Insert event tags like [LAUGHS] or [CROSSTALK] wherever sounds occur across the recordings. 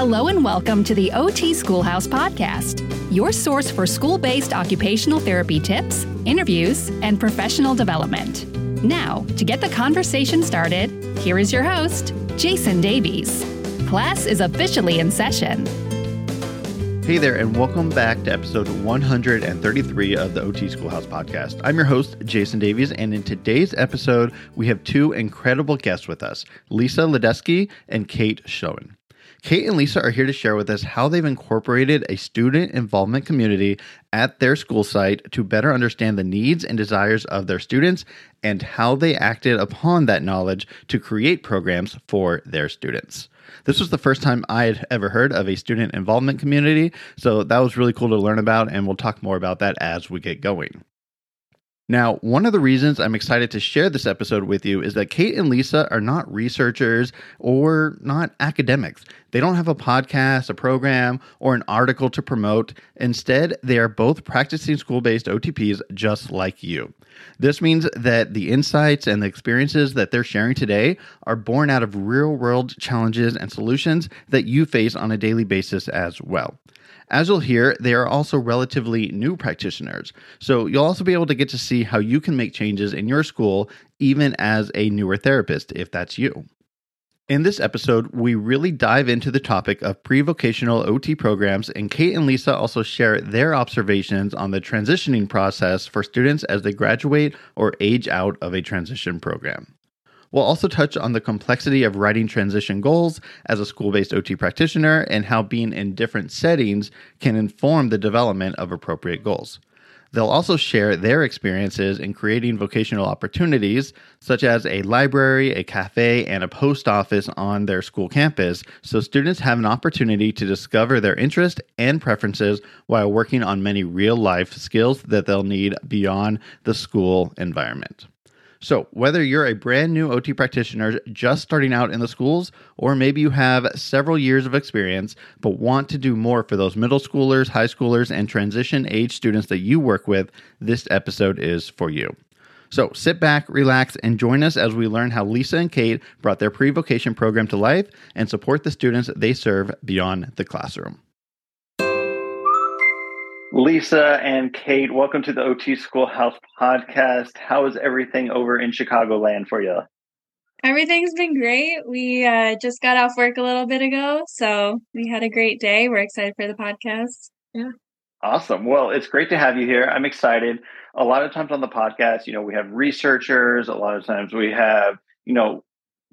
Hello and welcome to the OT Schoolhouse Podcast, your source for school based occupational therapy tips, interviews, and professional development. Now, to get the conversation started, here is your host, Jayson Davies. Class is officially in session. Hey there, and welcome back to episode 133 of the OT Schoolhouse podcast. I'm your host, Jayson Davies, and in today's episode, we have two incredible guests with us Lisa Lodesky and Kate Schoen. Kate and Lisa are here to share with us how they've incorporated a student involvement community at their school site to better understand the needs and desires of their students and how they acted upon that knowledge to create programs for their students. This was the first time I had ever heard of a student involvement community, so that was really cool to learn about, and we'll talk more about that as we get going. Now, one of the reasons I'm excited to share this episode with you is that Kate and Lisa are not researchers or not academics. They don't have a podcast, a program, or an article to promote. Instead, they are both practicing school based OTPs just like you. This means that the insights and the experiences that they're sharing today are born out of real world challenges and solutions that you face on a daily basis as well. As you'll hear, they are also relatively new practitioners. So you'll also be able to get to see how you can make changes in your school, even as a newer therapist, if that's you. In this episode, we really dive into the topic of pre vocational OT programs, and Kate and Lisa also share their observations on the transitioning process for students as they graduate or age out of a transition program. We'll also touch on the complexity of writing transition goals as a school based OT practitioner and how being in different settings can inform the development of appropriate goals. They'll also share their experiences in creating vocational opportunities, such as a library, a cafe, and a post office on their school campus, so students have an opportunity to discover their interests and preferences while working on many real life skills that they'll need beyond the school environment. So, whether you're a brand new OT practitioner just starting out in the schools, or maybe you have several years of experience but want to do more for those middle schoolers, high schoolers, and transition age students that you work with, this episode is for you. So, sit back, relax, and join us as we learn how Lisa and Kate brought their pre vocation program to life and support the students they serve beyond the classroom. Lisa and Kate, welcome to the OT Schoolhouse podcast. How is everything over in Chicagoland for you? Everything's been great. We uh, just got off work a little bit ago, so we had a great day. We're excited for the podcast. Yeah. Awesome. Well, it's great to have you here. I'm excited. A lot of times on the podcast, you know, we have researchers, a lot of times we have, you know,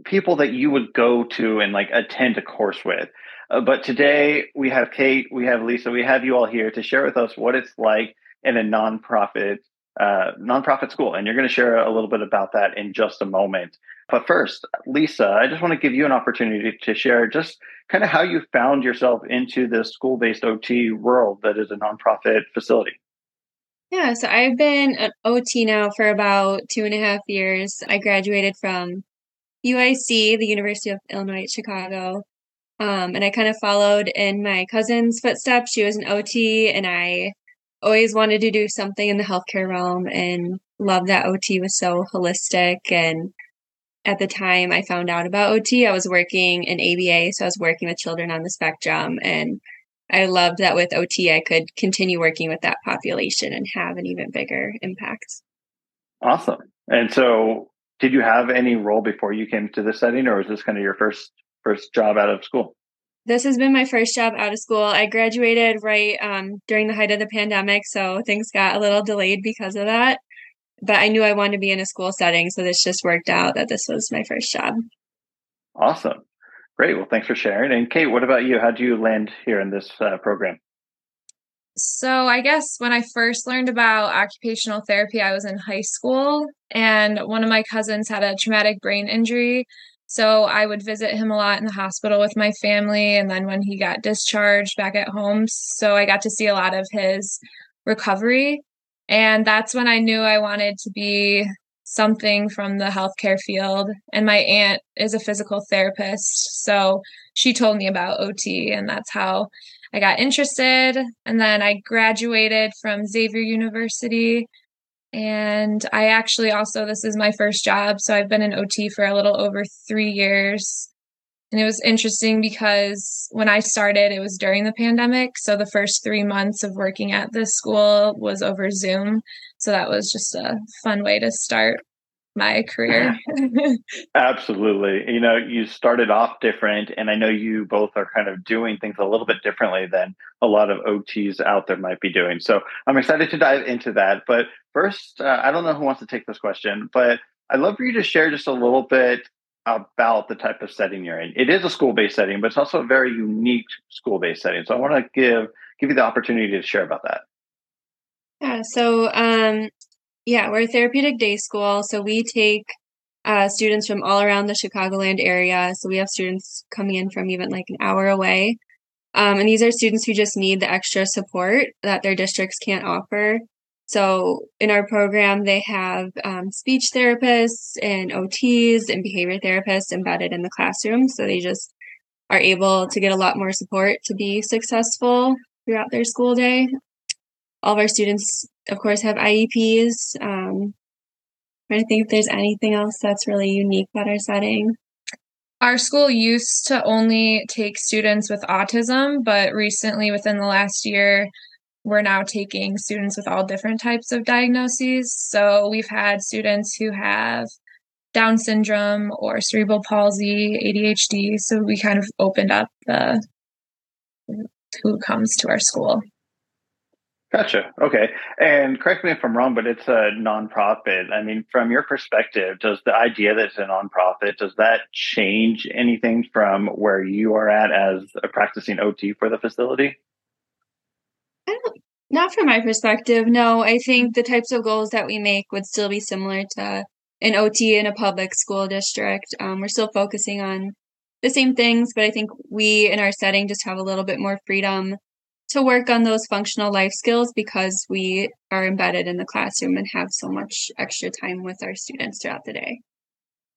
people that you would go to and like attend a course with. Uh, but today we have Kate, we have Lisa, we have you all here to share with us what it's like in a nonprofit uh, nonprofit school, and you're going to share a little bit about that in just a moment. But first, Lisa, I just want to give you an opportunity to share just kind of how you found yourself into this school-based OT world that is a nonprofit facility. Yeah, so I've been an OT now for about two and a half years. I graduated from UIC, the University of Illinois at Chicago, um, and I kind of followed in my cousin's footsteps. She was an OT, and I always wanted to do something in the healthcare realm and loved that OT was so holistic. And at the time I found out about OT, I was working in ABA, so I was working with children on the spectrum. And I loved that with OT, I could continue working with that population and have an even bigger impact. Awesome. And so, did you have any role before you came to this setting, or was this kind of your first first job out of school? This has been my first job out of school. I graduated right um, during the height of the pandemic, so things got a little delayed because of that. But I knew I wanted to be in a school setting, so this just worked out that this was my first job. Awesome. Great. Well, thanks for sharing. And Kate, what about you? How did you land here in this uh, program? So, I guess when I first learned about occupational therapy, I was in high school, and one of my cousins had a traumatic brain injury. So I would visit him a lot in the hospital with my family. And then when he got discharged back at home, so I got to see a lot of his recovery. And that's when I knew I wanted to be something from the healthcare field. And my aunt is a physical therapist. So she told me about OT, and that's how I got interested. And then I graduated from Xavier University and I actually also, this is my first job. So I've been in OT for a little over three years. And it was interesting because when I started, it was during the pandemic. So the first three months of working at this school was over Zoom. So that was just a fun way to start my career. [LAUGHS] [LAUGHS] Absolutely. You know, you started off different, and I know you both are kind of doing things a little bit differently than a lot of OTs out there might be doing. So I'm excited to dive into that. But first, uh, I don't know who wants to take this question, but I'd love for you to share just a little bit about the type of setting you're in. It is a school-based setting, but it's also a very unique school-based setting. So I want to give give you the opportunity to share about that. Yeah, so um, yeah, we're a therapeutic day school, so we take uh, students from all around the Chicagoland area. So we have students coming in from even like an hour away. Um, and these are students who just need the extra support that their districts can't offer. So in our program, they have um, speech therapists and OTs and behavior therapists embedded in the classroom. So they just are able to get a lot more support to be successful throughout their school day all of our students, of course, have IEPs. Um, trying to think if there's anything else that's really unique about our setting. Our school used to only take students with autism, but recently, within the last year, we're now taking students with all different types of diagnoses. So we've had students who have Down syndrome or cerebral palsy, ADHD. So we kind of opened up the who comes to our school. Gotcha. Okay. And correct me if I'm wrong, but it's a nonprofit. I mean, from your perspective, does the idea that it's a nonprofit, does that change anything from where you are at as a practicing OT for the facility? Not from my perspective. No, I think the types of goals that we make would still be similar to an OT in a public school district. Um, we're still focusing on the same things, but I think we in our setting just have a little bit more freedom to work on those functional life skills because we are embedded in the classroom and have so much extra time with our students throughout the day.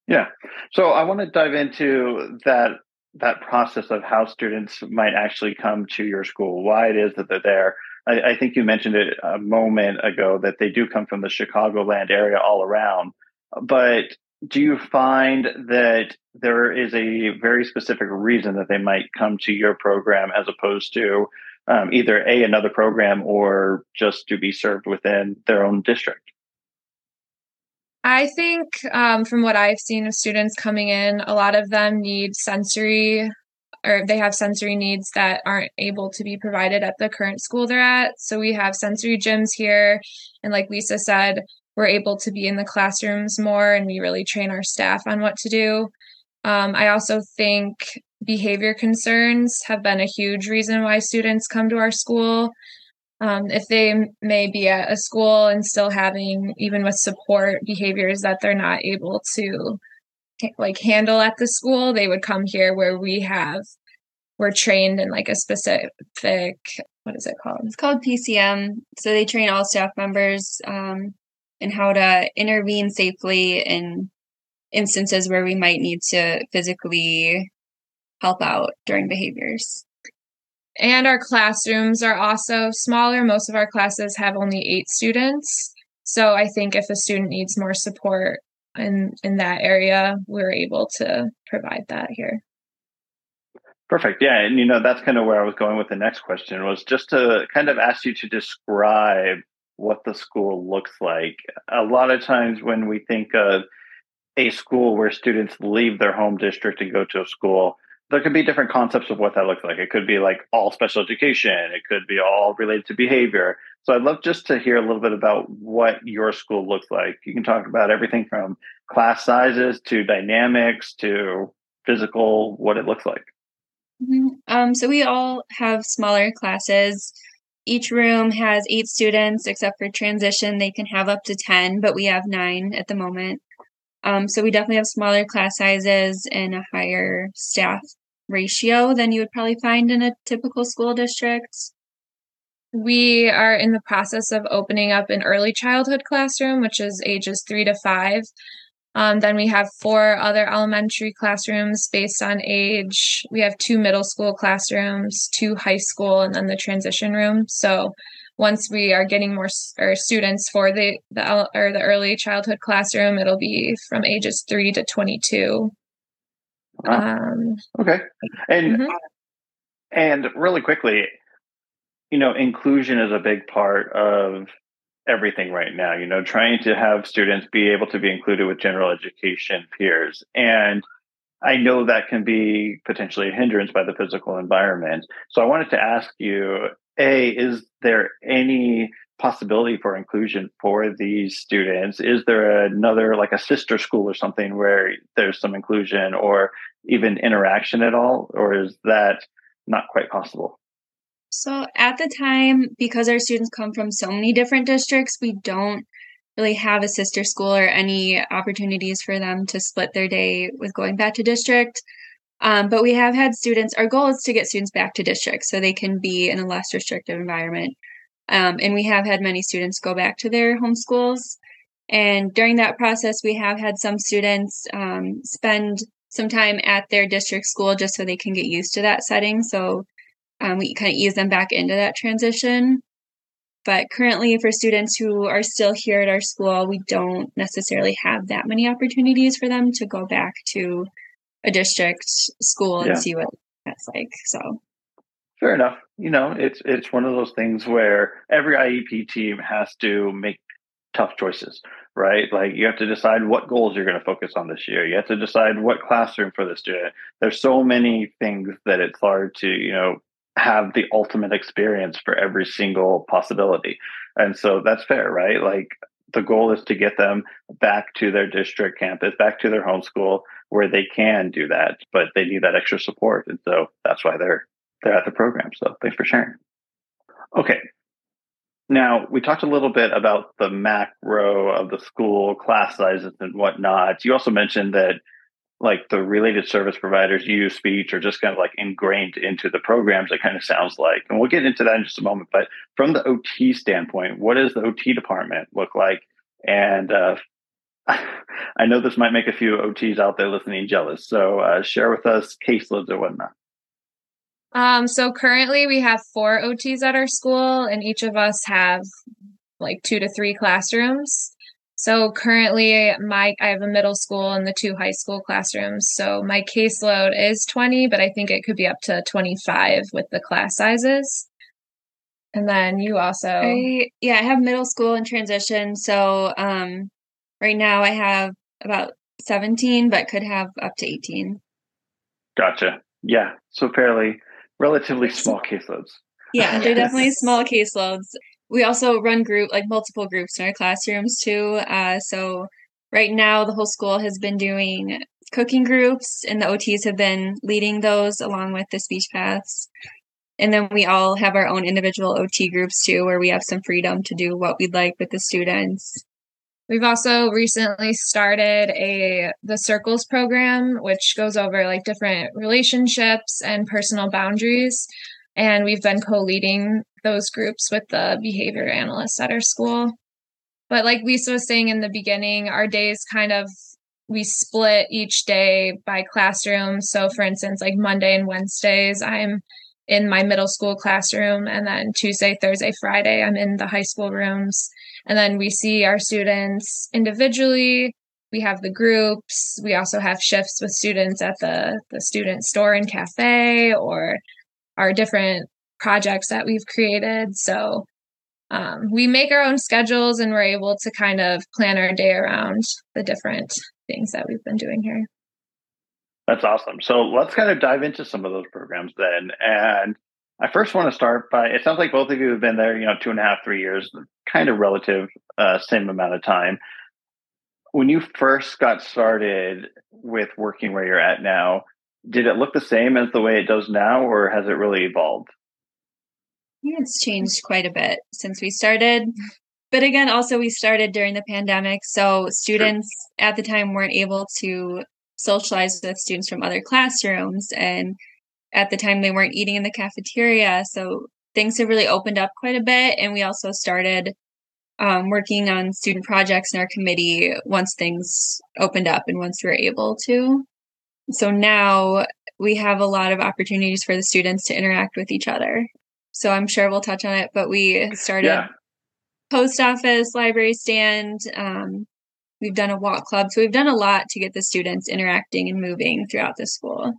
Yeah. So I want to dive into that that process of how students might actually come to your school, why it is that they're there. I, I think you mentioned it a moment ago that they do come from the Chicagoland area all around. But do you find that there is a very specific reason that they might come to your program as opposed to um, either a another program or just to be served within their own district i think um, from what i've seen of students coming in a lot of them need sensory or they have sensory needs that aren't able to be provided at the current school they're at so we have sensory gyms here and like lisa said we're able to be in the classrooms more and we really train our staff on what to do um, I also think behavior concerns have been a huge reason why students come to our school. Um, if they may be at a school and still having, even with support, behaviors that they're not able to like handle at the school, they would come here where we have we're trained in like a specific what is it called? It's called PCM. So they train all staff members um, in how to intervene safely in instances where we might need to physically help out during behaviors. And our classrooms are also smaller. Most of our classes have only eight students. So I think if a student needs more support in in that area, we're able to provide that here. Perfect. Yeah, and you know that's kind of where I was going with the next question was just to kind of ask you to describe what the school looks like. A lot of times when we think of a school where students leave their home district and go to a school, there could be different concepts of what that looks like. It could be like all special education, it could be all related to behavior. So I'd love just to hear a little bit about what your school looks like. You can talk about everything from class sizes to dynamics to physical, what it looks like. Mm-hmm. Um, so we all have smaller classes. Each room has eight students, except for transition, they can have up to 10, but we have nine at the moment. Um, so we definitely have smaller class sizes and a higher staff ratio than you would probably find in a typical school district. We are in the process of opening up an early childhood classroom, which is ages three to five. Um, then we have four other elementary classrooms based on age. We have two middle school classrooms, two high school, and then the transition room. So once we are getting more or students for the the or the early childhood classroom, it'll be from ages three to twenty two. Um, okay. And mm-hmm. and really quickly, you know, inclusion is a big part of everything right now. You know, trying to have students be able to be included with general education peers. And I know that can be potentially a hindrance by the physical environment. So I wanted to ask you, A, is there any possibility for inclusion for these students? Is there another, like a sister school or something where there's some inclusion or even interaction at all? Or is that not quite possible? So at the time, because our students come from so many different districts, we don't really have a sister school or any opportunities for them to split their day with going back to district. Um, but we have had students, our goal is to get students back to district so they can be in a less restrictive environment. Um, and we have had many students go back to their home schools. And during that process, we have had some students um, spend some time at their district school just so they can get used to that setting. So um, we kind of ease them back into that transition. But currently, for students who are still here at our school, we don't necessarily have that many opportunities for them to go back to a district school and yeah. see what that's like. So Fair enough. You know, it's it's one of those things where every IEP team has to make tough choices, right? Like you have to decide what goals you're going to focus on this year. You have to decide what classroom for the student. There's so many things that it's hard to, you know, have the ultimate experience for every single possibility. And so that's fair, right? Like the goal is to get them back to their district campus, back to their home school where they can do that, but they need that extra support. And so that's why they're they're at the program. So thanks for sharing. Okay. Now, we talked a little bit about the macro of the school, class sizes and whatnot. You also mentioned that like the related service providers use speech are just kind of like ingrained into the programs, it kind of sounds like. And we'll get into that in just a moment. But from the OT standpoint, what does the OT department look like? And uh, [LAUGHS] I know this might make a few OTs out there listening jealous. So uh, share with us caseloads or whatnot. Um, so currently we have four OTs at our school, and each of us have like two to three classrooms. So currently my I have a middle school and the two high school classrooms. So my caseload is 20, but I think it could be up to 25 with the class sizes. And then you also I, yeah, I have middle school in transition. So um right now I have about 17, but could have up to 18. Gotcha. Yeah. So fairly relatively small caseloads. Yeah, [LAUGHS] they're definitely small caseloads. We also run group like multiple groups in our classrooms too. Uh, so right now the whole school has been doing cooking groups and the OTs have been leading those along with the speech paths. And then we all have our own individual OT groups too, where we have some freedom to do what we'd like with the students. We've also recently started a the circles program which goes over like different relationships and personal boundaries and we've been co-leading those groups with the behavior analysts at our school. But like Lisa was saying in the beginning, our days kind of we split each day by classroom. So for instance, like Monday and Wednesdays, I'm in my middle school classroom and then Tuesday, Thursday, Friday, I'm in the high school rooms and then we see our students individually. We have the groups. We also have shifts with students at the, the student store and cafe or our different projects that we've created. So um, we make our own schedules and we're able to kind of plan our day around the different things that we've been doing here. That's awesome. So let's kind of dive into some of those programs then. And I first want to start by it sounds like both of you have been there, you know, two and a half, three years, kind of relative, uh, same amount of time. When you first got started with working where you're at now, did it look the same as the way it does now, or has it really evolved? Yeah, it's changed quite a bit since we started. But again, also we started during the pandemic, so students sure. at the time weren't able to socialize with students from other classrooms and at the time they weren't eating in the cafeteria. So things have really opened up quite a bit. And we also started um, working on student projects in our committee once things opened up and once we were able to. So now we have a lot of opportunities for the students to interact with each other. So I'm sure we'll touch on it, but we started yeah. post office, library stand, um, We've done a walk club. So we've done a lot to get the students interacting and moving throughout the school.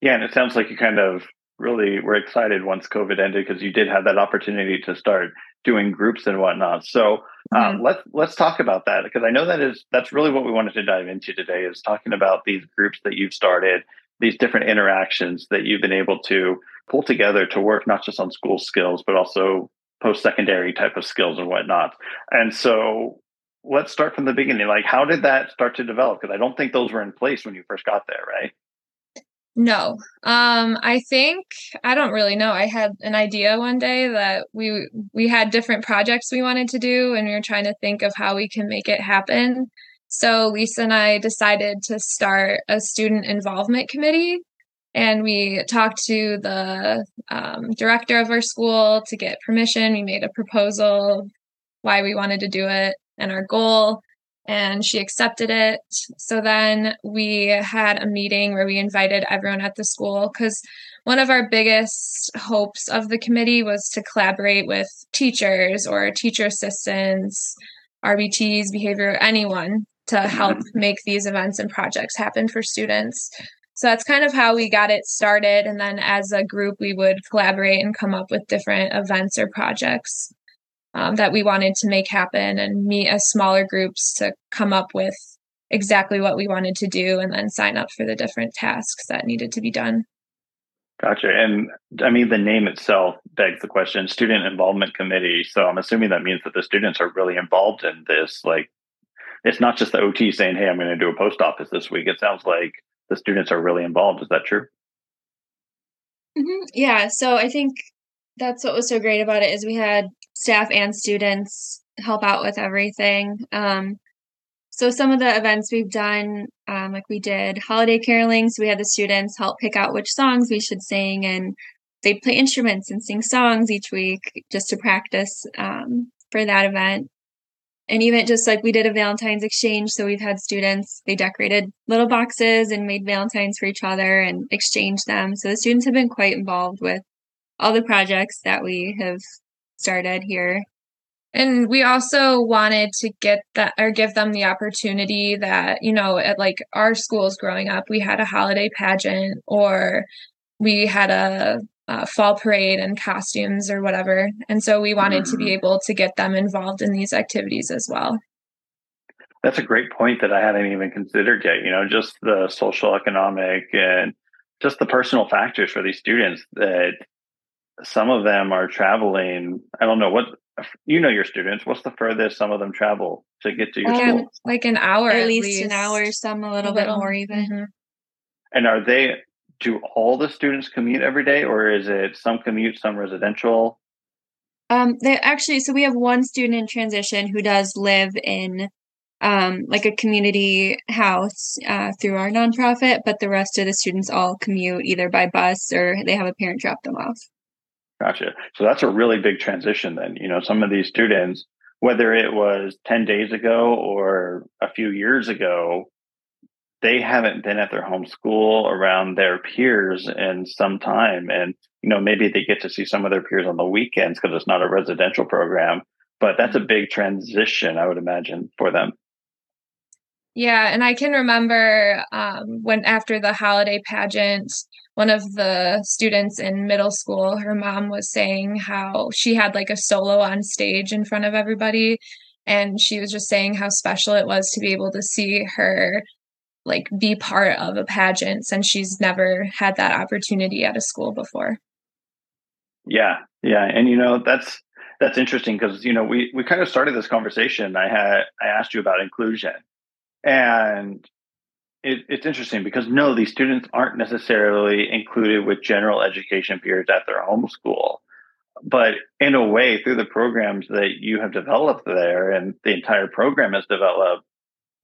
Yeah, and it sounds like you kind of really were excited once COVID ended because you did have that opportunity to start doing groups and whatnot. So um, mm-hmm. let's let's talk about that because I know that is that's really what we wanted to dive into today is talking about these groups that you've started, these different interactions that you've been able to pull together to work not just on school skills but also post secondary type of skills and whatnot. And so let's start from the beginning. Like, how did that start to develop? Because I don't think those were in place when you first got there, right? No. Um I think I don't really know. I had an idea one day that we we had different projects we wanted to do and we were trying to think of how we can make it happen. So Lisa and I decided to start a student involvement committee and we talked to the um, director of our school to get permission. We made a proposal why we wanted to do it and our goal and she accepted it. So then we had a meeting where we invited everyone at the school because one of our biggest hopes of the committee was to collaborate with teachers or teacher assistants, RBTs, behavior, anyone to help mm-hmm. make these events and projects happen for students. So that's kind of how we got it started. And then as a group, we would collaborate and come up with different events or projects um, that we wanted to make happen and meet as smaller groups to come up with exactly what we wanted to do and then sign up for the different tasks that needed to be done. Gotcha. And I mean, the name itself begs the question student involvement committee. So I'm assuming that means that the students are really involved in this. Like, it's not just the OT saying, hey, I'm going to do a post office this week. It sounds like the students are really involved. Is that true? Mm-hmm. Yeah. So I think that's what was so great about it is we had staff and students help out with everything. Um, so some of the events we've done, um, like we did holiday caroling, so we had the students help pick out which songs we should sing, and they'd play instruments and sing songs each week just to practice um, for that event. And even just like we did a Valentine's exchange, so we've had students they decorated little boxes and made Valentines for each other and exchanged them. So the students have been quite involved with all the projects that we have started here. And we also wanted to get that or give them the opportunity that, you know, at like our schools growing up, we had a holiday pageant or we had a, a fall parade and costumes or whatever. And so we wanted mm-hmm. to be mm-hmm. able to get them involved in these activities as well. That's a great point that I hadn't even considered yet. You know, just the social, economic, and just the personal factors for these students that some of them are traveling. I don't know what you know your students. What's the furthest some of them travel to get to your um, school? Like an hour, at, at least, least, an hour. Some a little, a little. bit more even. Mm-hmm. And are they? Do all the students commute every day, or is it some commute, some residential? Um, they actually. So we have one student in transition who does live in um, like a community house uh, through our nonprofit, but the rest of the students all commute either by bus or they have a parent drop them off. Gotcha. So that's a really big transition then. You know, some of these students, whether it was 10 days ago or a few years ago, they haven't been at their home school around their peers in some time. And, you know, maybe they get to see some of their peers on the weekends because it's not a residential program. But that's a big transition, I would imagine, for them. Yeah, and I can remember um, when after the holiday pageant, one of the students in middle school, her mom was saying how she had like a solo on stage in front of everybody. And she was just saying how special it was to be able to see her like be part of a pageant since she's never had that opportunity at a school before. Yeah, yeah. And you know, that's that's interesting because you know we we kind of started this conversation. I had I asked you about inclusion and it, it's interesting because no, these students aren't necessarily included with general education peers at their home school. But in a way, through the programs that you have developed there and the entire program has developed,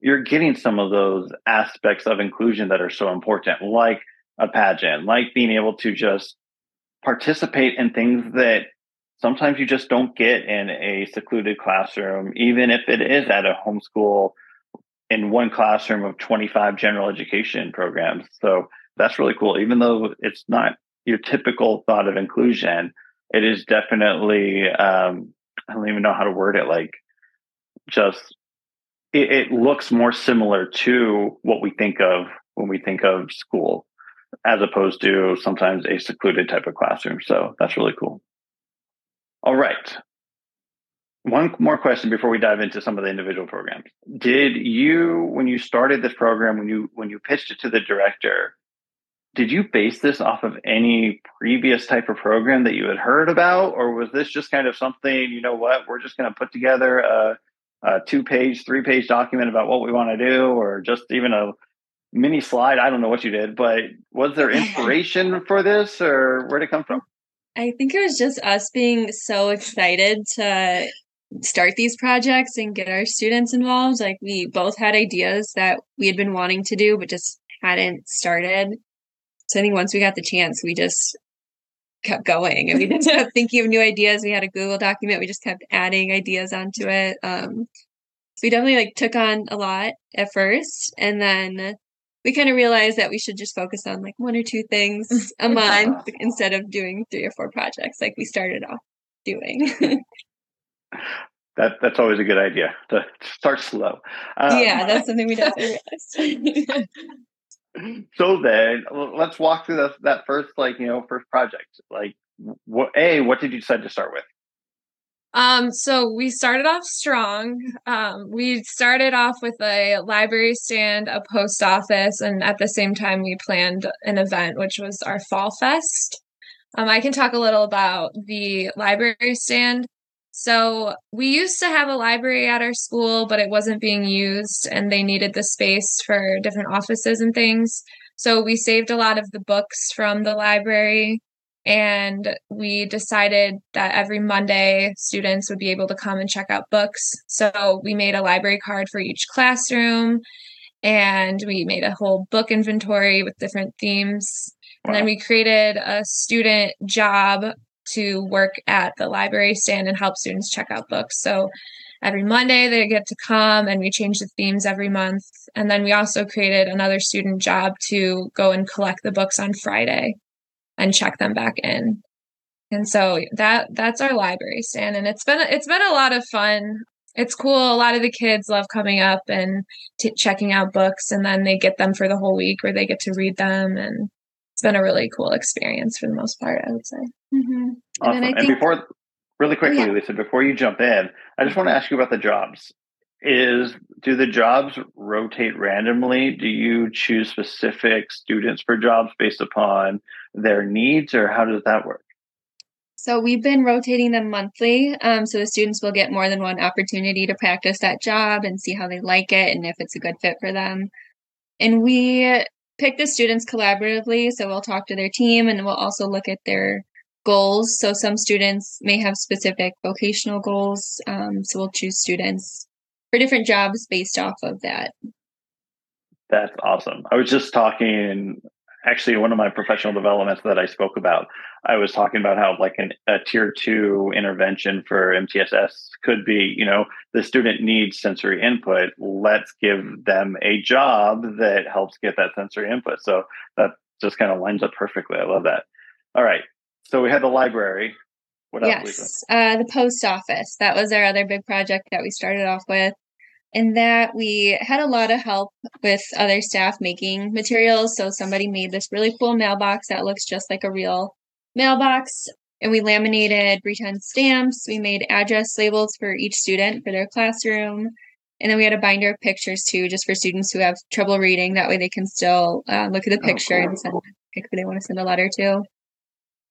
you're getting some of those aspects of inclusion that are so important, like a pageant, like being able to just participate in things that sometimes you just don't get in a secluded classroom, even if it is at a homeschool in one classroom of 25 general education programs. So that's really cool. Even though it's not your typical thought of inclusion, it is definitely, um, I don't even know how to word it, like just it, it looks more similar to what we think of when we think of school, as opposed to sometimes a secluded type of classroom. So that's really cool. All right. One more question before we dive into some of the individual programs. Did you, when you started this program, when you when you pitched it to the director, did you base this off of any previous type of program that you had heard about, or was this just kind of something? You know what? We're just going to put together a, a two-page, three-page document about what we want to do, or just even a mini slide. I don't know what you did, but was there [LAUGHS] inspiration for this, or where did it come from? I think it was just us being so excited to start these projects and get our students involved. Like we both had ideas that we had been wanting to do, but just hadn't started. So I think once we got the chance, we just kept going and we just [LAUGHS] kept thinking of new ideas. We had a Google document. We just kept adding ideas onto it. Um, so we definitely like took on a lot at first and then we kind of realized that we should just focus on like one or two things [LAUGHS] a month instead of doing three or four projects like we started off doing. [LAUGHS] that that's always a good idea to start slow. Um, yeah, that's something we [LAUGHS] definitely realized. so then let's walk through that, that first like you know first project. Like what a what did you decide to start with? Um so we started off strong. Um we started off with a library stand a post office and at the same time we planned an event which was our fall fest. Um i can talk a little about the library stand so we used to have a library at our school, but it wasn't being used and they needed the space for different offices and things. So we saved a lot of the books from the library and we decided that every Monday students would be able to come and check out books. So we made a library card for each classroom and we made a whole book inventory with different themes. Wow. And then we created a student job to work at the library stand and help students check out books. So every Monday they get to come and we change the themes every month. And then we also created another student job to go and collect the books on Friday and check them back in. And so that that's our library stand and it's been it's been a lot of fun. It's cool. A lot of the kids love coming up and t- checking out books and then they get them for the whole week where they get to read them and it's been a really cool experience for the most part, I would say. Mm-hmm. Awesome. And, and before, really quickly, yeah. Lisa, before you jump in, I just want to ask you about the jobs. Is do the jobs rotate randomly? Do you choose specific students for jobs based upon their needs, or how does that work? So we've been rotating them monthly. Um, so the students will get more than one opportunity to practice that job and see how they like it and if it's a good fit for them. And we pick the students collaboratively. So we'll talk to their team and we'll also look at their goals. So some students may have specific vocational goals. Um, so we'll choose students for different jobs based off of that. That's awesome. I was just talking actually one of my professional developments that I spoke about, I was talking about how like an, a tier two intervention for MTSS could be, you know, the student needs sensory input. Let's give them a job that helps get that sensory input. So that just kind of lines up perfectly. I love that. All right. So we had the library. What else? Yes, uh, the post office. That was our other big project that we started off with in that we had a lot of help with other staff making materials. So somebody made this really cool mailbox that looks just like a real mailbox. And we laminated pretend stamps. We made address labels for each student for their classroom. And then we had a binder of pictures too, just for students who have trouble reading. That way they can still uh, look at the oh, picture oh, cool. and send pick who they want to send a letter to.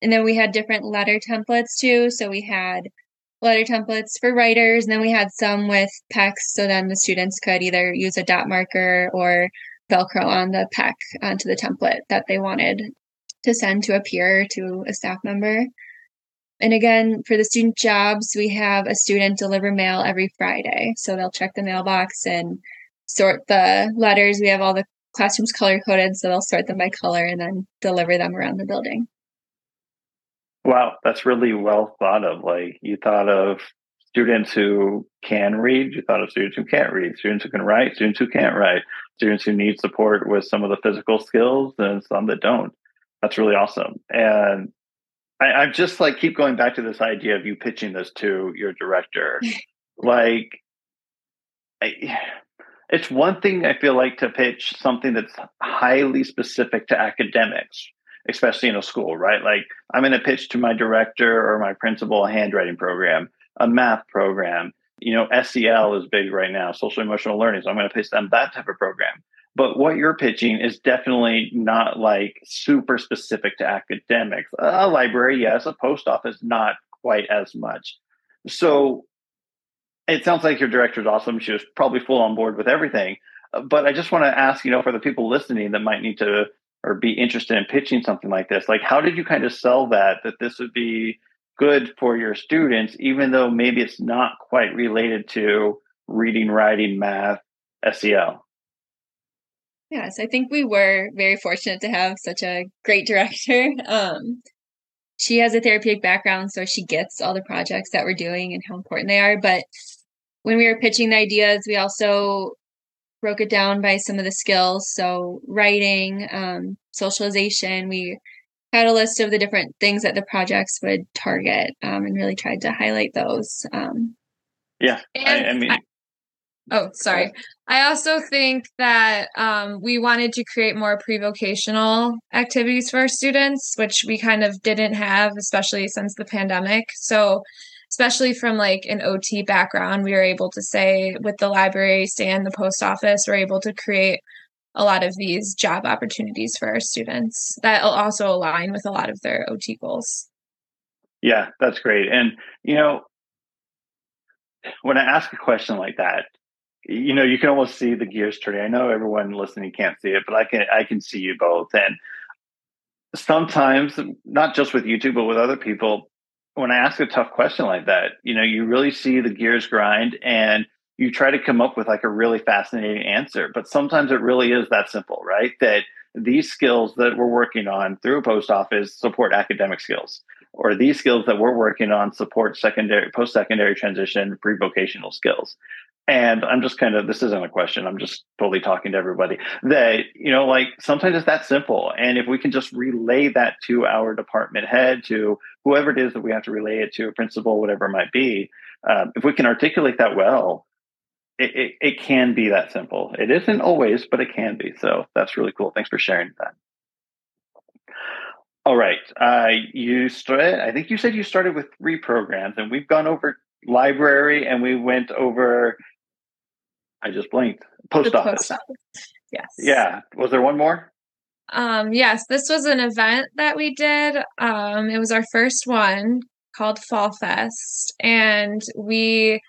And then we had different letter templates too. So we had letter templates for writers. And then we had some with PECs. So then the students could either use a dot marker or Velcro on the PEC onto the template that they wanted to send to a peer to a staff member. And again, for the student jobs, we have a student deliver mail every Friday. So they'll check the mailbox and sort the letters. We have all the classrooms color coded, so they'll sort them by color and then deliver them around the building. Wow, that's really well thought of. Like you thought of students who can read, you thought of students who can't read, students who can write, students who can't write, students who need support with some of the physical skills and some that don't. That's really awesome. And I, I'm just like keep going back to this idea of you pitching this to your director. [LAUGHS] like I, it's one thing I feel like to pitch something that's highly specific to academics, especially in a school, right? Like I'm going to pitch to my director or my principal a handwriting program, a math program. You know, SEL is big right now, social emotional learning. So I'm going to pitch them that type of program. But what you're pitching is definitely not like super specific to academics. A library, yes, a post office, not quite as much. So it sounds like your director's awesome. She was probably full on board with everything. But I just want to ask, you know, for the people listening that might need to or be interested in pitching something like this, like how did you kind of sell that that this would be good for your students, even though maybe it's not quite related to reading, writing, math, SEL? Yes, I think we were very fortunate to have such a great director. [LAUGHS] Um, she has a therapeutic background, so she gets all the projects that we're doing and how important they are. But when we were pitching the ideas, we also broke it down by some of the skills. So writing, um, socialization. We had a list of the different things that the projects would target, um, and really tried to highlight those. Um, yeah, I, I mean. I, Oh, sorry. I also think that um, we wanted to create more pre vocational activities for our students, which we kind of didn't have, especially since the pandemic. So, especially from like an OT background, we were able to say with the library, stay in the post office, we're able to create a lot of these job opportunities for our students that also align with a lot of their OT goals. Yeah, that's great. And, you know, when I ask a question like that, you know, you can almost see the gears turning. I know everyone listening can't see it, but I can I can see you both. And sometimes, not just with YouTube, but with other people, when I ask a tough question like that, you know, you really see the gears grind and you try to come up with like a really fascinating answer. But sometimes it really is that simple, right? That these skills that we're working on through a post office support academic skills, or these skills that we're working on support secondary, post secondary transition, pre vocational skills and i'm just kind of this isn't a question i'm just totally talking to everybody that you know like sometimes it's that simple. And if we can just relay that to our department head to whoever it is that we have to relay it to a principal whatever it might be um, if we can articulate that well it, it, it can be that simple. It isn't always but it can be. So that's really cool. Thanks for sharing that. All right uh, you started i think you said you started with three programs and we've gone over library and we went over I just blinked. Post the office. Post office. Yes. Yeah. Was there one more? Um, yes, this was an event that we did. Um, it was our first one called Fall Fest, and we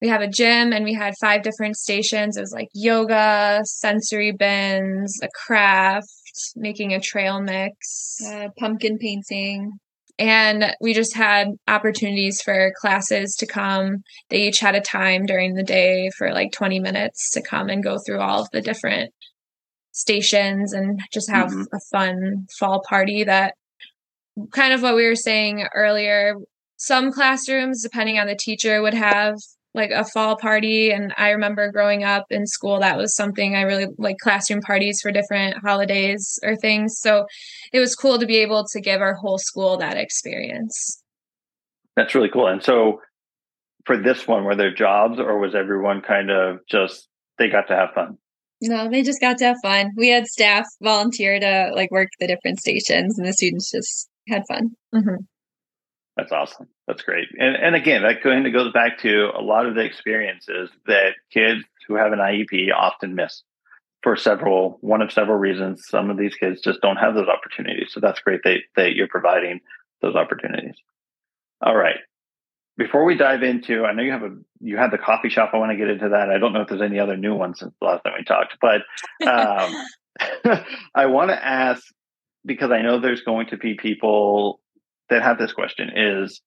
we have a gym and we had five different stations. It was like yoga, sensory bins, a craft, making a trail mix, uh, pumpkin painting, and we just had opportunities for classes to come they each had a time during the day for like 20 minutes to come and go through all of the different stations and just have mm-hmm. a fun fall party that kind of what we were saying earlier some classrooms depending on the teacher would have like a fall party. And i remember growing up in school that was something i really like classroom parties for different holidays or things. So it was cool to be able to give our whole school that experience. That's really cool. And so for this one were there jobs or was everyone kind of just they got to have fun? No they just got to have fun. We had staff volunteer to like work the different stations and the students just had fun. Mm-hmm. That's awesome. That's great. And and again, that kind of goes back to a lot of the experiences that kids who have an IEP often miss for several one of several reasons. Some of these kids just don't have those opportunities. So that's great that that you're providing those opportunities. All right. Before we dive into, I know you have a you had the coffee shop. I want to get into that. I don't know if there's any other new ones since the last time we talked, but um, [LAUGHS] [LAUGHS] I want to ask because I know there's going to be people that have this question is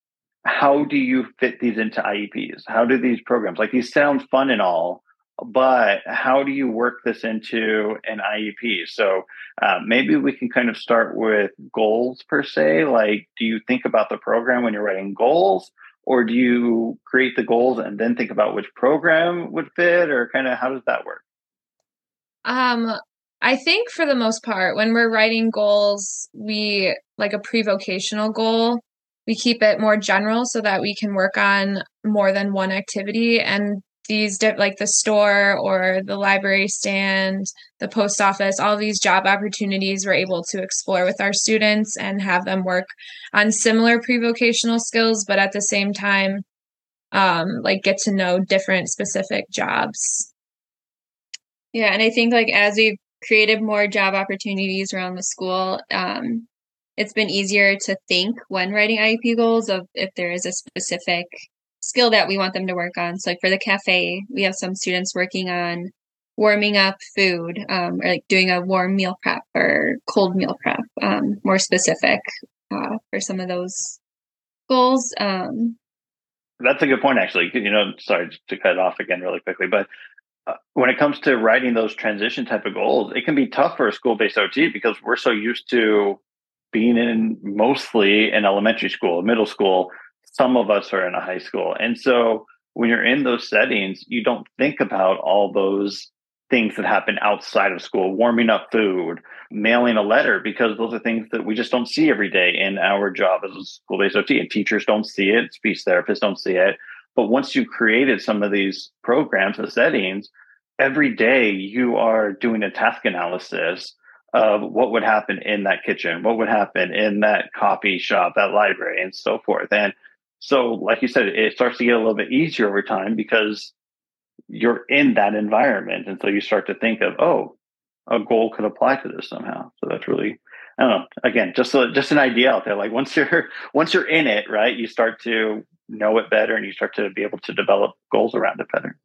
how do you fit these into IEPs? How do these programs like these sound fun and all, but how do you work this into an IEP? So uh, maybe we can kind of start with goals per se. Like, do you think about the program when you're writing goals, or do you create the goals and then think about which program would fit, or kind of how does that work? Um, I think for the most part, when we're writing goals, we like a pre vocational goal, we keep it more general so that we can work on more than one activity. And these like the store or the library stand, the post office, all these job opportunities we're able to explore with our students and have them work on similar pre-vocational skills, but at the same time, um, like get to know different specific jobs. Yeah, and I think like as we've created more job opportunities around the school, um, it's been easier to think when writing IEP goals of if there is a specific skill that we want them to work on. So, like for the cafe, we have some students working on warming up food um, or like doing a warm meal prep or cold meal prep, um, more specific uh, for some of those goals. Um, That's a good point, actually. You know, sorry to cut off again really quickly, but uh, when it comes to writing those transition type of goals, it can be tough for a school based OT because we're so used to being in mostly an elementary school, middle school, some of us are in a high school. And so when you're in those settings, you don't think about all those things that happen outside of school, warming up food, mailing a letter, because those are things that we just don't see every day in our job as a school based OT. And teachers don't see it, speech therapists don't see it. But once you've created some of these programs and settings, every day you are doing a task analysis of what would happen in that kitchen, what would happen in that coffee shop, that library, and so forth. And so, like you said, it starts to get a little bit easier over time because you're in that environment. And so you start to think of, oh, a goal could apply to this somehow. So that's really, I don't know. Again, just a, just an idea out there. Like once you're [LAUGHS] once you're in it, right, you start to know it better, and you start to be able to develop goals around it better.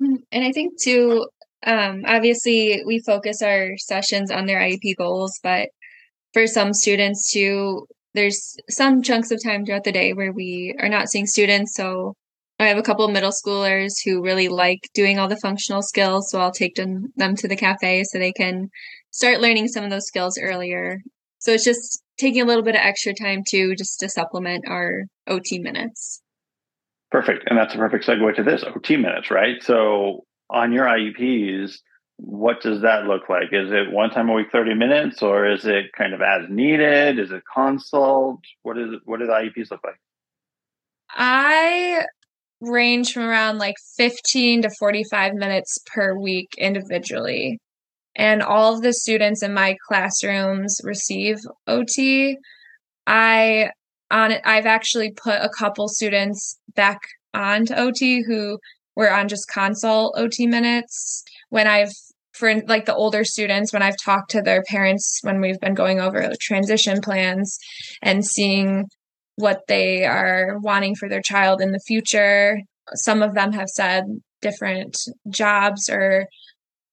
Mm, and I think too, um, obviously, we focus our sessions on their IEP goals, but for some students too, there's some chunks of time throughout the day where we are not seeing students. So I have a couple middle schoolers who really like doing all the functional skills. So I'll take them, them to the cafe so they can start learning some of those skills earlier. So it's just taking a little bit of extra time too, just to supplement our OT minutes. Perfect. And that's a perfect segue to this OT minutes, right? So on your IEPs, what does that look like? Is it one time a week, 30 minutes, or is it kind of as needed? Is it consult? What is it, what do the IEPs look like? I range from around like 15 to 45 minutes per week individually. And all of the students in my classrooms receive OT. I on I've actually put a couple students back on to OT who were on just consult OT minutes when I've for like the older students when I've talked to their parents when we've been going over transition plans and seeing what they are wanting for their child in the future. Some of them have said different jobs or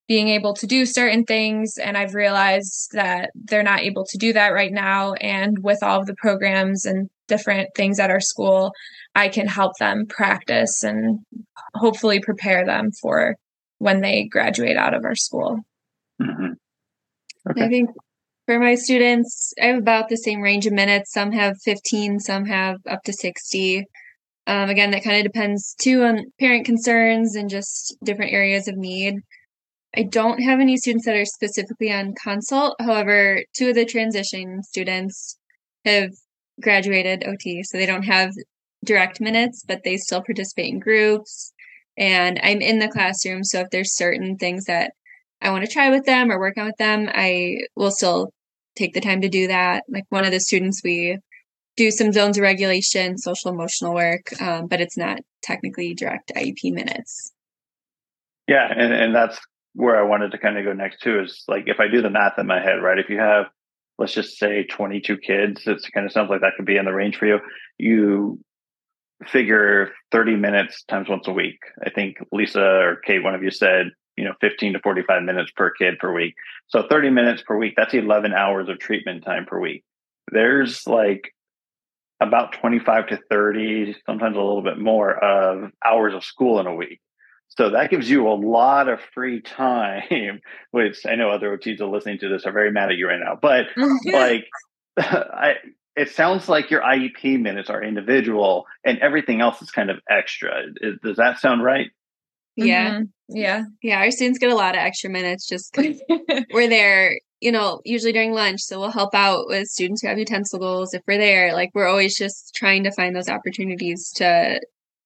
being able to do certain things and I've realized that they're not able to do that right now and with all of the programs and different things at our school I can help them practice and hopefully prepare them for when they graduate out of our school. Mm-hmm. Okay. I think for my students, I have about the same range of minutes. Some have 15, some have up to 60. Um, again, that kind of depends too on parent concerns and just different areas of need. I don't have any students that are specifically on consult. However, two of the transition students have graduated OT, so they don't have direct minutes, but they still participate in groups and I'm in the classroom. So if there's certain things that I want to try with them or work on with them, I will still take the time to do that. Like one of the students, we do some zones of regulation, social emotional work, um, but it's not technically direct IEP minutes. Yeah, and, and that's where I wanted to kind of go next too is like if I do the math in my head, right? If you have let's just say 22 kids, it kind of sounds like that could be in the range for you. You figure 30 minutes times once a week. I think Lisa or Kate, one of you said, you know, 15 to 45 minutes per kid per week. So 30 minutes per week, that's 11 hours of treatment time per week. There's like about 25 to 30, sometimes a little bit more of hours of school in a week. So that gives you a lot of free time, [LAUGHS] which I know other OTs are listening to this are very mad at you right now. But [LAUGHS] like [LAUGHS] I it sounds like your IEP minutes are individual and everything else is kind of extra. Does that sound right? Yeah. Mm-hmm. Yeah. Yeah. Our students get a lot of extra minutes just [LAUGHS] we're there, you know, usually during lunch. So we'll help out with students who have utensil goals if we're there. Like we're always just trying to find those opportunities to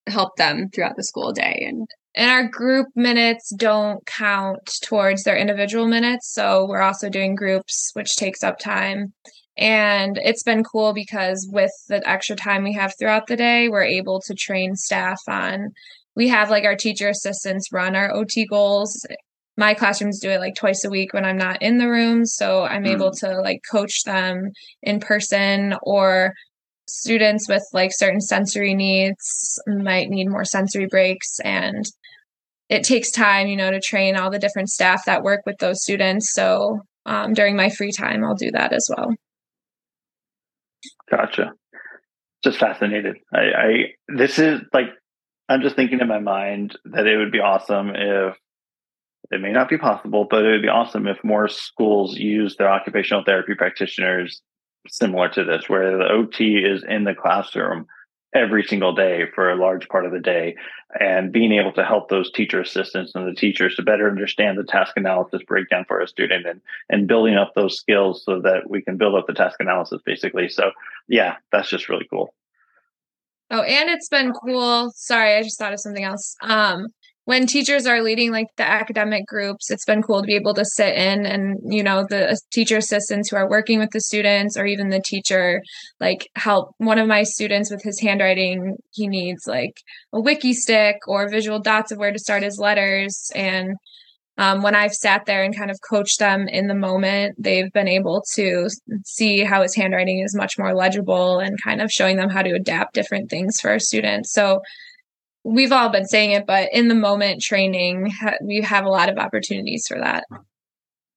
help them throughout the school day and and our group minutes don't count towards their individual minutes so we're also doing groups which takes up time and it's been cool because with the extra time we have throughout the day we're able to train staff on we have like our teacher assistants run our ot goals. My classrooms do it like twice a week when i'm not in the room so i'm mm. able to like coach them in person or students with like certain sensory needs might need more sensory breaks and it takes time you know to train all the different staff that work with those students. So um, during my free time i'll do that as well gotcha. Just fascinated. I, I this is like i'm just thinking in my mind that it would be awesome if it may not be possible but it would be awesome if more schools use their occupational therapy practitioners similar to this, where the OT is in the classroom every single day for a large part of the day. And being able to help those teacher assistants and the teachers to better understand the task analysis breakdown for a student and and building up those skills so that we can build up the task analysis basically. So yeah that's just really cool. Oh and it's been cool. Sorry i just thought of something else. Um when teachers are leading like the academic groups it's been cool to be able to sit in and you know the teacher assistants who are working with the students or even the teacher like help one of my students with his handwriting he needs like a wiki stick or visual dots of where to start his letters and um, when I've sat there and kind of coached them in the moment, they've been able to see how his handwriting is much more legible and kind of showing them how to adapt different things for our students. So we've all been saying it, but in the moment training, we have a lot of opportunities for that.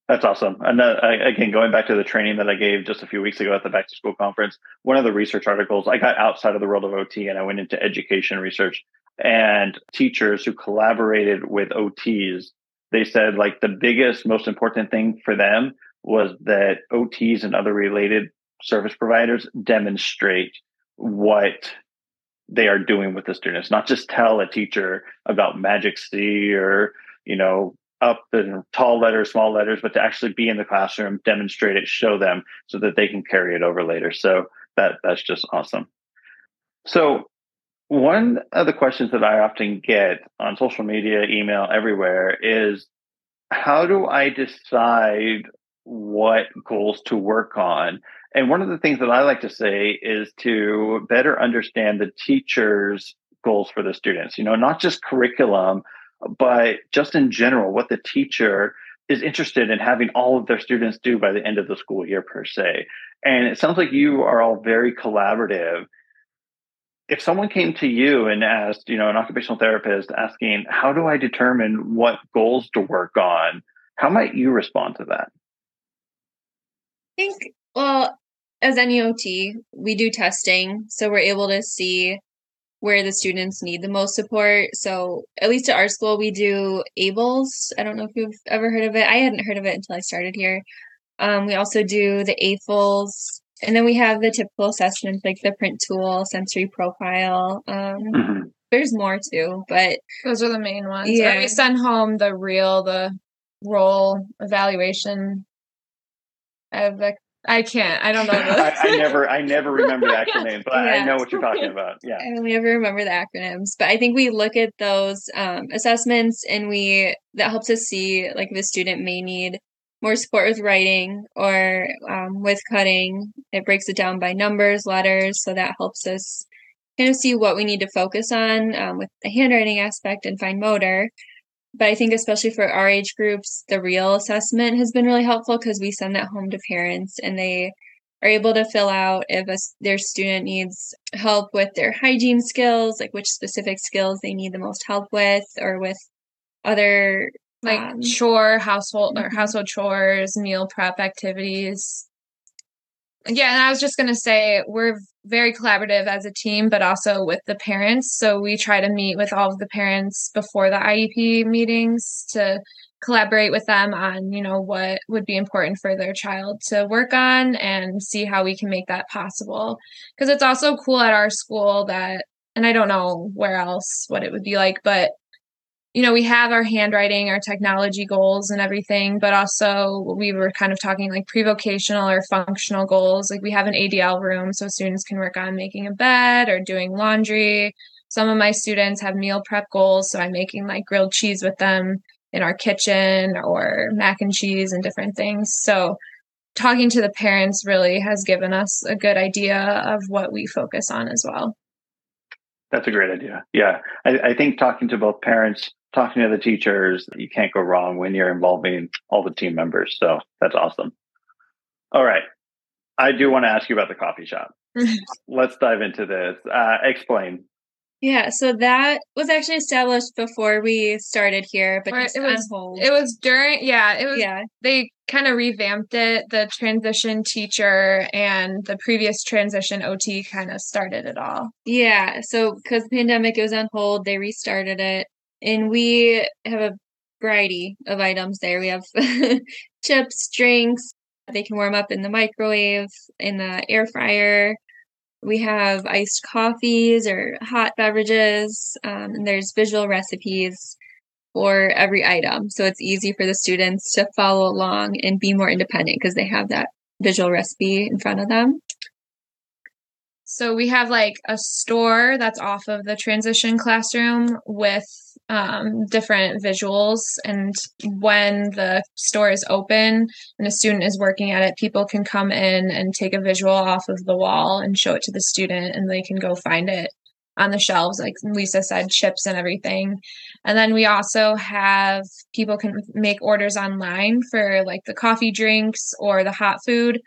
That's awesome. And uh, again, going back to the training that I gave just a few weeks ago at the back to school conference, one of the research articles, I got outside of the world of OT and I went into education research and teachers who collaborated with OTs. They said like the biggest, most important thing for them was that OTs and other related service providers demonstrate what they are doing with the students, not just tell a teacher about Magic C or, you know, up in tall letters, small letters, but to actually be in the classroom, demonstrate it, show them so that they can carry it over later. So that that's just awesome. So one of the questions that I often get on social media, email, everywhere is how do I decide what goals to work on? And one of the things that I like to say is to better understand the teacher's goals for the students, you know, not just curriculum, but just in general, what the teacher is interested in having all of their students do by the end of the school year, per se. And it sounds like you are all very collaborative. If someone came to you and asked, you know, an occupational therapist asking, how do I determine what goals to work on? How might you respond to that? I think, well, as NEOT, we do testing, so we're able to see where the students need the most support. So, at least at our school, we do ABLLS. I don't know if you've ever heard of it. I hadn't heard of it until I started here. Um, we also do the AFLS, and then we have the typical assessments like the print tool, sensory profile. Um, mm-hmm. There's more too, but those are the main ones. Yeah, and we send home the real, the role evaluation. I have the I can't. I don't know. [LAUGHS] I, I, never. I never remember the [LAUGHS] actual name, but yeah. I know what you're talking about. Yeah. I only ever remember the acronyms, but I think we look at those um, assessments, and we that helps us see like the student may need more support with writing or um, with cutting. It breaks it down by numbers, letters, so that helps us kind of see what we need to focus on um, with the handwriting aspect and fine motor but I think especially for our age groups, the real assessment has been really helpful because we send that home to parents and they are able to fill out if a, their student needs help with their hygiene skills, like which specific skills they need the most help with, or with other like um, chore household or mm-hmm. household chores, meal prep activities. Yeah, and I was just going to say we're very collaborative as a team, but also with the parents. So we try to meet with all of the parents before the IEP meetings to collaborate with them on, you know, what would be important for their child to work on and see how we can make that possible. Because it's also cool at our school that, and I don't know where else what it would be like, but you know, we have our handwriting, our technology goals and everything, but also we were kind of talking like pre-vocational or functional goals. Like we have an ADL room so students can work on making a bed or doing laundry. some of my students have meal prep goals. So I'm making like grilled cheese with them in our kitchen or mac and cheese and different things. So talking to the parents really has given us a good idea of what we focus on as well. That's a great idea. Yeah. I, I, think talking to both parents, talking to the teachers, you can't go wrong when you're involving all the team members. So that's awesome. All right. I do want to ask you about the coffee shop. [LAUGHS] Let's dive into this. Uh, explain yeah, so that was actually established before we started here, but it was it was during yeah, it was yeah. they kind of revamped it. The transition teacher and the previous transition OT kind of started it all. Yeah, so because the pandemic it was on hold, they restarted it. And we have a variety of items there. We have [LAUGHS] chips, drinks, they can warm up in the microwave, in the air fryer. We have iced coffees or hot beverages, um, and there's visual recipes for every item. So it's easy for the students to follow along and be more independent because they have that visual recipe in front of them. So we have like a store that's off of the transition classroom with um, different visuals. And when the store is open and a student is working at it, people can come in and take a visual off of the wall and show it to the student, and they can go find it on the shelves, like Lisa said, chips and everything. And then we also have people can make orders online for like the coffee drinks or the hot food.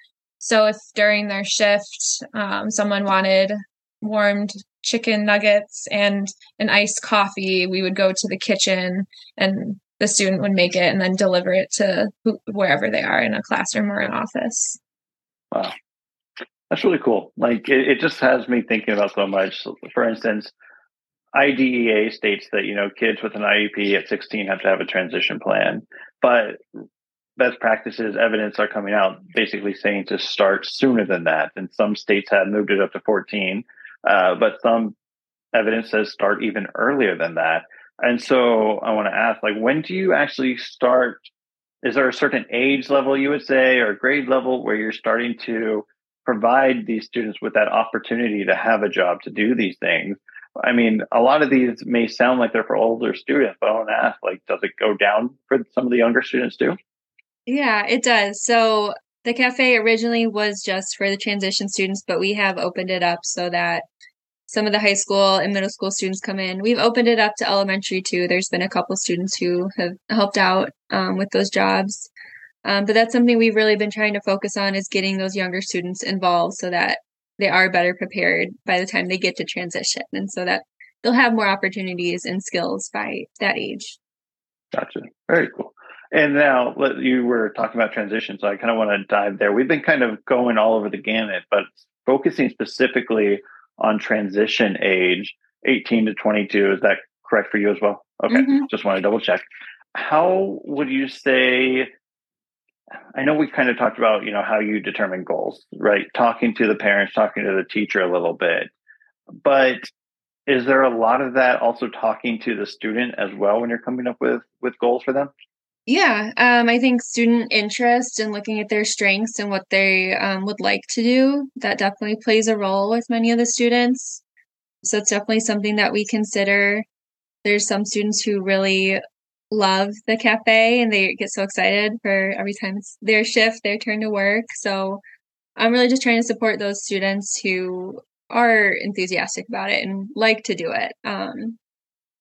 So if during their shift um, someone wanted warmed chicken nuggets and an iced coffee, we would go to the kitchen and the student would make it and then deliver it to wherever they are in a classroom or an office. Wow. That's really cool. Like it, it just has me thinking about so much. For instance, IDEA states that, you know, kids with an IEP at 16 have to have a transition plan, but best practices evidence are coming out basically saying to start sooner than that. And some states have moved it up to 14. Uh, but some evidence says start even earlier than that. And so I want to ask, like, when do you actually start? Is there a certain age level you would say, or grade level, where you're starting to provide these students with that opportunity to have a job to do these things? I mean, a lot of these may sound like they're for older students, but I want to ask, like, does it go down for some of the younger students too? Yeah, it does. So the cafe originally was just for the transition students, but we have opened it up so that some of the high school and middle school students come in. We've opened it up to elementary too. There's been a couple students who have helped out um, with those jobs. Um, but that's something we've really been trying to focus on is getting those younger students involved so that they are better prepared by the time they get to transition and so that they'll have more opportunities and skills by that age. Gotcha. Very cool. And now you were talking about transition, so I kind of want to dive there. We've been kind of going all over the gamut, but focusing specifically on transition age, 18 to 22. Is that correct for you as well? Okay, mm-hmm. just want to double check. How would you say? I know we kind of talked about you know how you determine goals, right? Talking to the parents, talking to the teacher a little bit, but is there a lot of that also talking to the student as well when you're coming up with with goals for them? Yeah, um, I think student interest and looking at their strengths and what they um, would like to do, that definitely plays a role with many of the students. So it's definitely something that we consider. There's some students who really love the cafe and they get so excited for every time it's their shift, their turn to work. So I'm really just trying to support those students who are enthusiastic about it and like to do it. Um,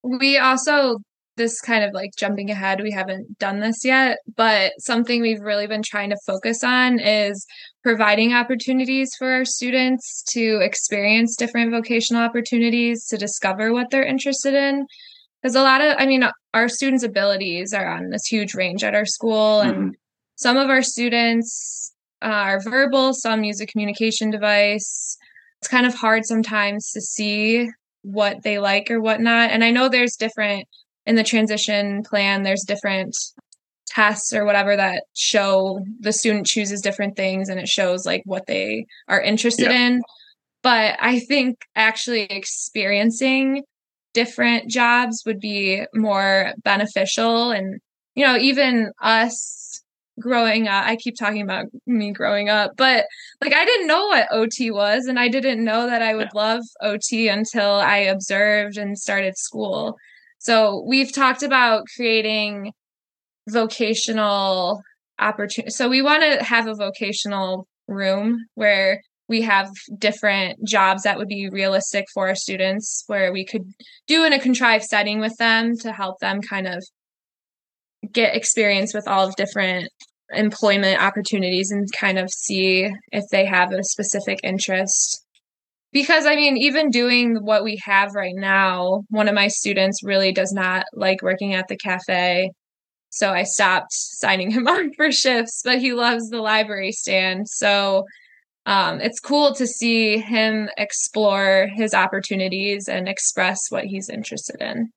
we also this kind of like jumping ahead, we haven't done this yet, but something we've really been trying to focus on is providing opportunities for our students to experience different vocational opportunities, to discover what they're interested in. Because a lot of, I mean, our students' abilities are on this huge range at our school, and mm-hmm. some of our students uh, are verbal, some use a communication device. It's kind of hard sometimes to see what they like or whatnot. And I know there's different in the transition plan, there's different tests or whatever that show the student chooses different things and it shows like what they are interested yeah. in. But I think actually experiencing different jobs would be more beneficial. And, you know, even us growing up, I keep talking about me growing up, but like I didn't know what OT was and I didn't know that I would yeah. love OT until I observed and started school. So we've talked about creating vocational opportunity. So we want to have a vocational room where we have different jobs that would be realistic for our students where we could do in a contrived setting with them to help them kind of get experience with all of different employment opportunities and kind of see if they have a specific interest because i mean even doing what we have right now one of my students really does not like working at the cafe so i stopped signing [LAUGHS] him on for shifts but he loves the library stand so um, it's cool to see him explore his opportunities and express what he's interested in.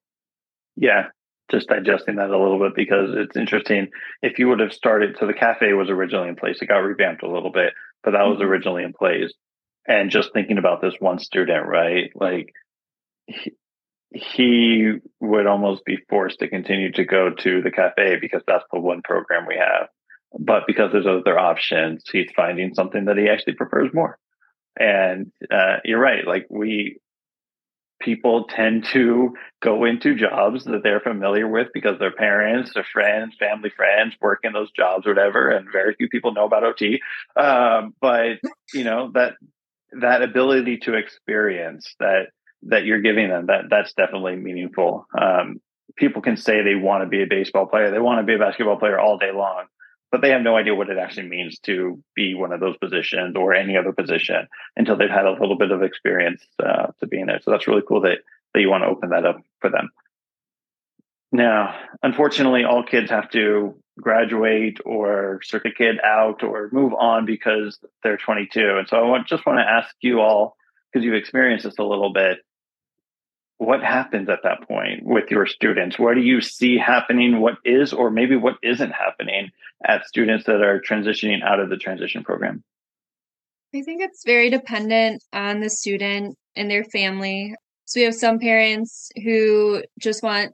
Yeah, just digesting that a little bit because it's interesting. If you would have started, so the cafe was originally in place, it got revamped a little bit, but that was mm-hmm. originally in place. And just thinking about this one student, right? Like he, he would almost be forced to continue to go to the cafe because that's the one program we have but because there's other options, he's finding something that he actually prefers more. And uh, you're right. Like we, people tend to go into jobs that they're familiar with because their parents, their friends, family friends work in those jobs or whatever. And very few people know about OT. Um, but you know that that ability to experience that that you're giving them that that's definitely meaningful. Um, people can say they want to be a baseball player, they want to be a basketball player all day long but they have no idea what it actually means to be one of those positions or any other position until they've had a little bit of experience uh, to be in it. So that's really cool that that you want to open that up for them. Now, unfortunately, all kids have to graduate or circuit kid out or move on because they're 22. And so I want, just want to ask you all, because you've experienced this a little bit, what happens at that point with your students? What do you see happening? What is or maybe what isn't happening at students that are transitioning out of the transition program? I think it's very dependent on the student and their family. So we have some parents who just want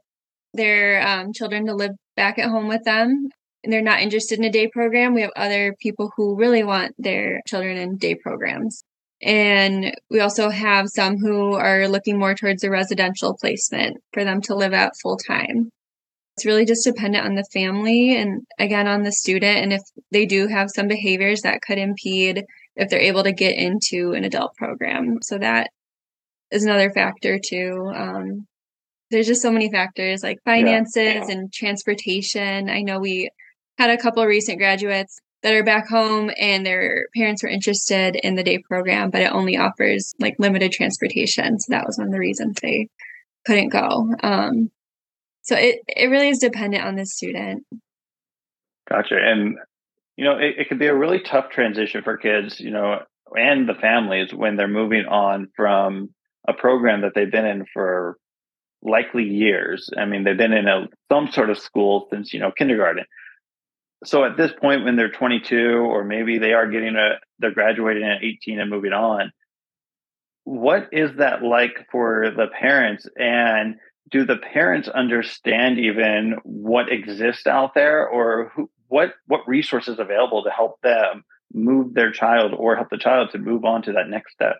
their um, children to live back at home with them and they're not interested in a day program. We have other people who really want their children in day programs. And we also have some who are looking more towards a residential placement for them to live at full time. It's really just dependent on the family and again on the student. And if they do have some behaviors that could impede if they're able to get into an adult program. So that is another factor too. Um, there's just so many factors like finances yeah. and transportation. I know we had a couple recent graduates that are back home and their parents were interested in the day program, but it only offers like limited transportation. So that was one of the reasons they couldn't go. Um, so it, it really is dependent on the student. Gotcha. And, you know, it, it could be a really tough transition for kids, you know, and the families when they're moving on from a program that they've been in for likely years. I mean, they've been in a some sort of school since, you know, kindergarten. So at this point when they're 22 or maybe they are getting a they're graduating at 18 and moving on what is that like for the parents? And do the parents understand even what exists out there or who, what what resources available to help them move their child or help the child to move on to that next step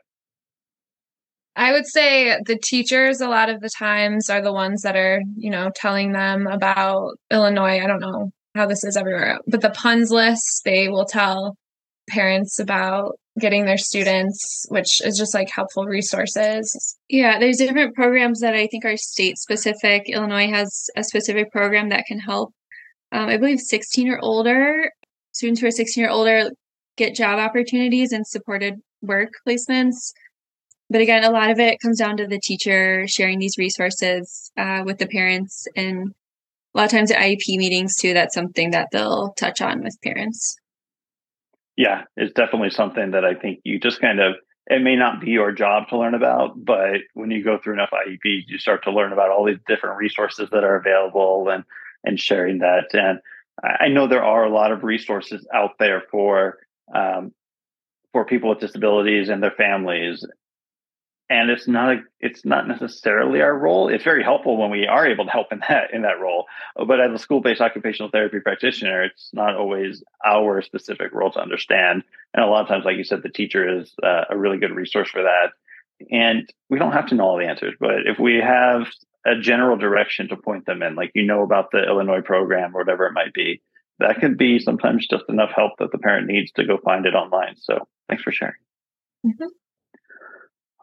I would say the teachers a lot of the times are the ones that are, you know, telling them about Illinois. I don't know how this is everywhere. But the PUNS list, they will tell parents about getting their students, which is just like helpful resources. Yeah, there's different programs that I think are state specific. Illinois has a specific program that can help, um, I believe, 16 or older students who are 16 or older get job opportunities and supported work placements. But again, a lot of it comes down to the teacher sharing these resources uh, with the parents and a lot of times at IEP meetings too, that's something that they'll touch on with parents. Yeah, it's definitely something that I think you just kind of it may not be your job to learn about, but when you go through enough IEPs, you start to learn about all these different resources that are available and and sharing that. And I know there are a lot of resources out there for um, for people with disabilities and their families. And it's not a, it's not necessarily our role. It's very helpful when we are able to help in that in that role. But as a school-based occupational therapy practitioner, it's not always our specific role to understand. And a lot of times, like you said, the teacher is uh, a really good resource for that. And we don't have to know all the answers, but if we have a general direction to point them in, like you know about the Illinois program or whatever it might be, that could be sometimes just enough help that the parent needs to go find it online. So thanks for sharing. Mm-hmm.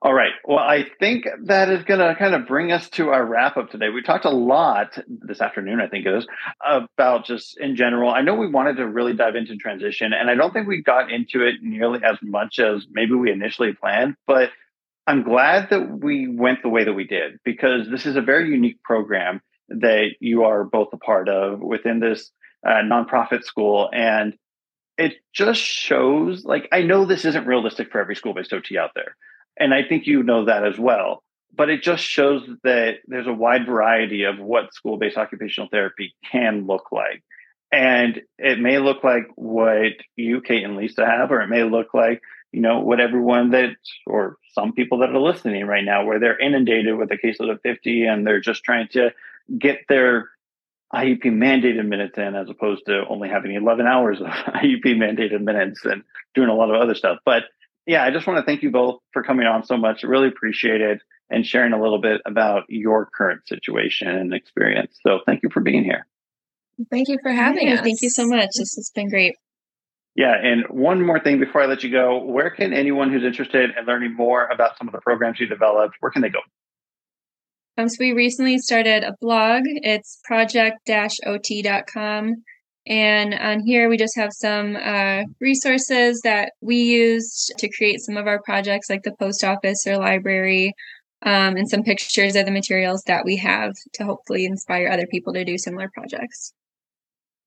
All right. Well, I think that is going to kind of bring us to our wrap up today. We talked a lot this afternoon, I think it is, about just in general. I know we wanted to really dive into transition, and I don't think we got into it nearly as much as maybe we initially planned, but I'm glad that we went the way that we did because this is a very unique program that you are both a part of within this uh, nonprofit school. And it just shows like, I know this isn't realistic for every school based OT out there and I think you know that as well. But it just shows that there's a wide variety of what school based occupational therapy can look like. And it may look like what you, Kate, and Lisa have, or it may look like, you know, what everyone that, or some people that are listening right now, where they're inundated with a caseload of 50 and they're just trying to get their IEP mandated minutes in as opposed to only having 11 hours of [LAUGHS] IEP mandated minutes and doing a lot of other stuff. But yeah, I just want to thank you both for coming on so much. Really appreciate it and sharing a little bit about your current situation and experience. So thank you for being here. Thank you for having yeah, us. Thank you so much. This has been great. Yeah, and one more thing before I let you go, where can anyone who's interested in learning more about some of the programs you developed, where can they go? Um, so we recently started a blog. It's project-ot.com. And on here, we just have some uh, resources that we used to create some of our projects, like the post office or library, um, and some pictures of the materials that we have to hopefully inspire other people to do similar projects.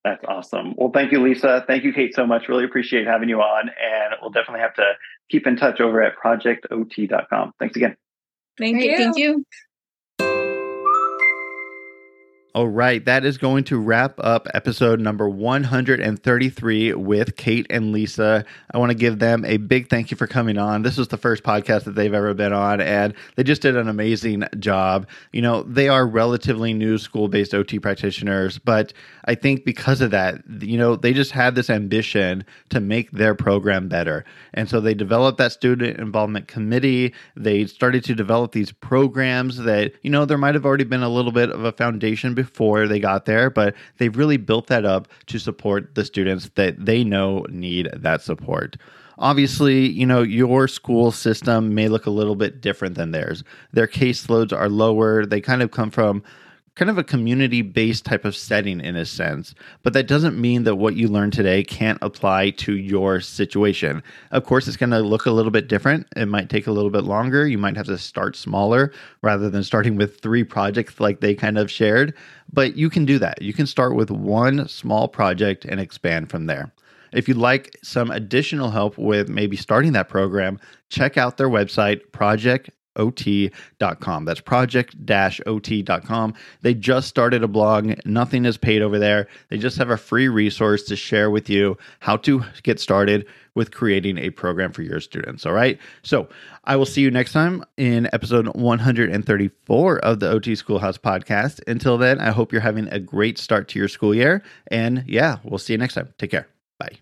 That's awesome. Well, thank you, Lisa. Thank you, Kate, so much. Really appreciate having you on. And we'll definitely have to keep in touch over at projectot.com. Thanks again. Thank you. Thank you. All right, that is going to wrap up episode number 133 with Kate and Lisa. I want to give them a big thank you for coming on. This was the first podcast that they've ever been on, and they just did an amazing job. You know, they are relatively new school based OT practitioners, but I think because of that, you know, they just had this ambition to make their program better. And so they developed that student involvement committee. They started to develop these programs that, you know, there might have already been a little bit of a foundation before they got there, but they've really built that up to support the students that they know need that support obviously, you know, your school system may look a little bit different than theirs. Their caseloads are lower. They kind of come from kind of a community based type of setting in a sense. But that doesn't mean that what you learn today can't apply to your situation. Of course, it's going to look a little bit different. It might take a little bit longer. You might have to start smaller rather than starting with three projects like they kind of shared. But you can do that. You can start with one small project and expand from there. If you'd like some additional help with maybe starting that program, check out their website, Project ot.com. That's project-ot.com. They just started a blog. Nothing is paid over there. They just have a free resource to share with you how to get started with creating a program for your students. All right. So I will see you next time in episode 134 of the OT Schoolhouse podcast. Until then, I hope you're having a great start to your school year. And yeah, we'll see you next time. Take care. Bye.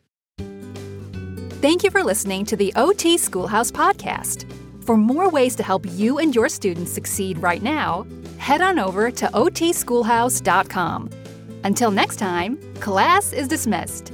Thank you for listening to the OT Schoolhouse podcast. For more ways to help you and your students succeed right now, head on over to otschoolhouse.com. Until next time, class is dismissed.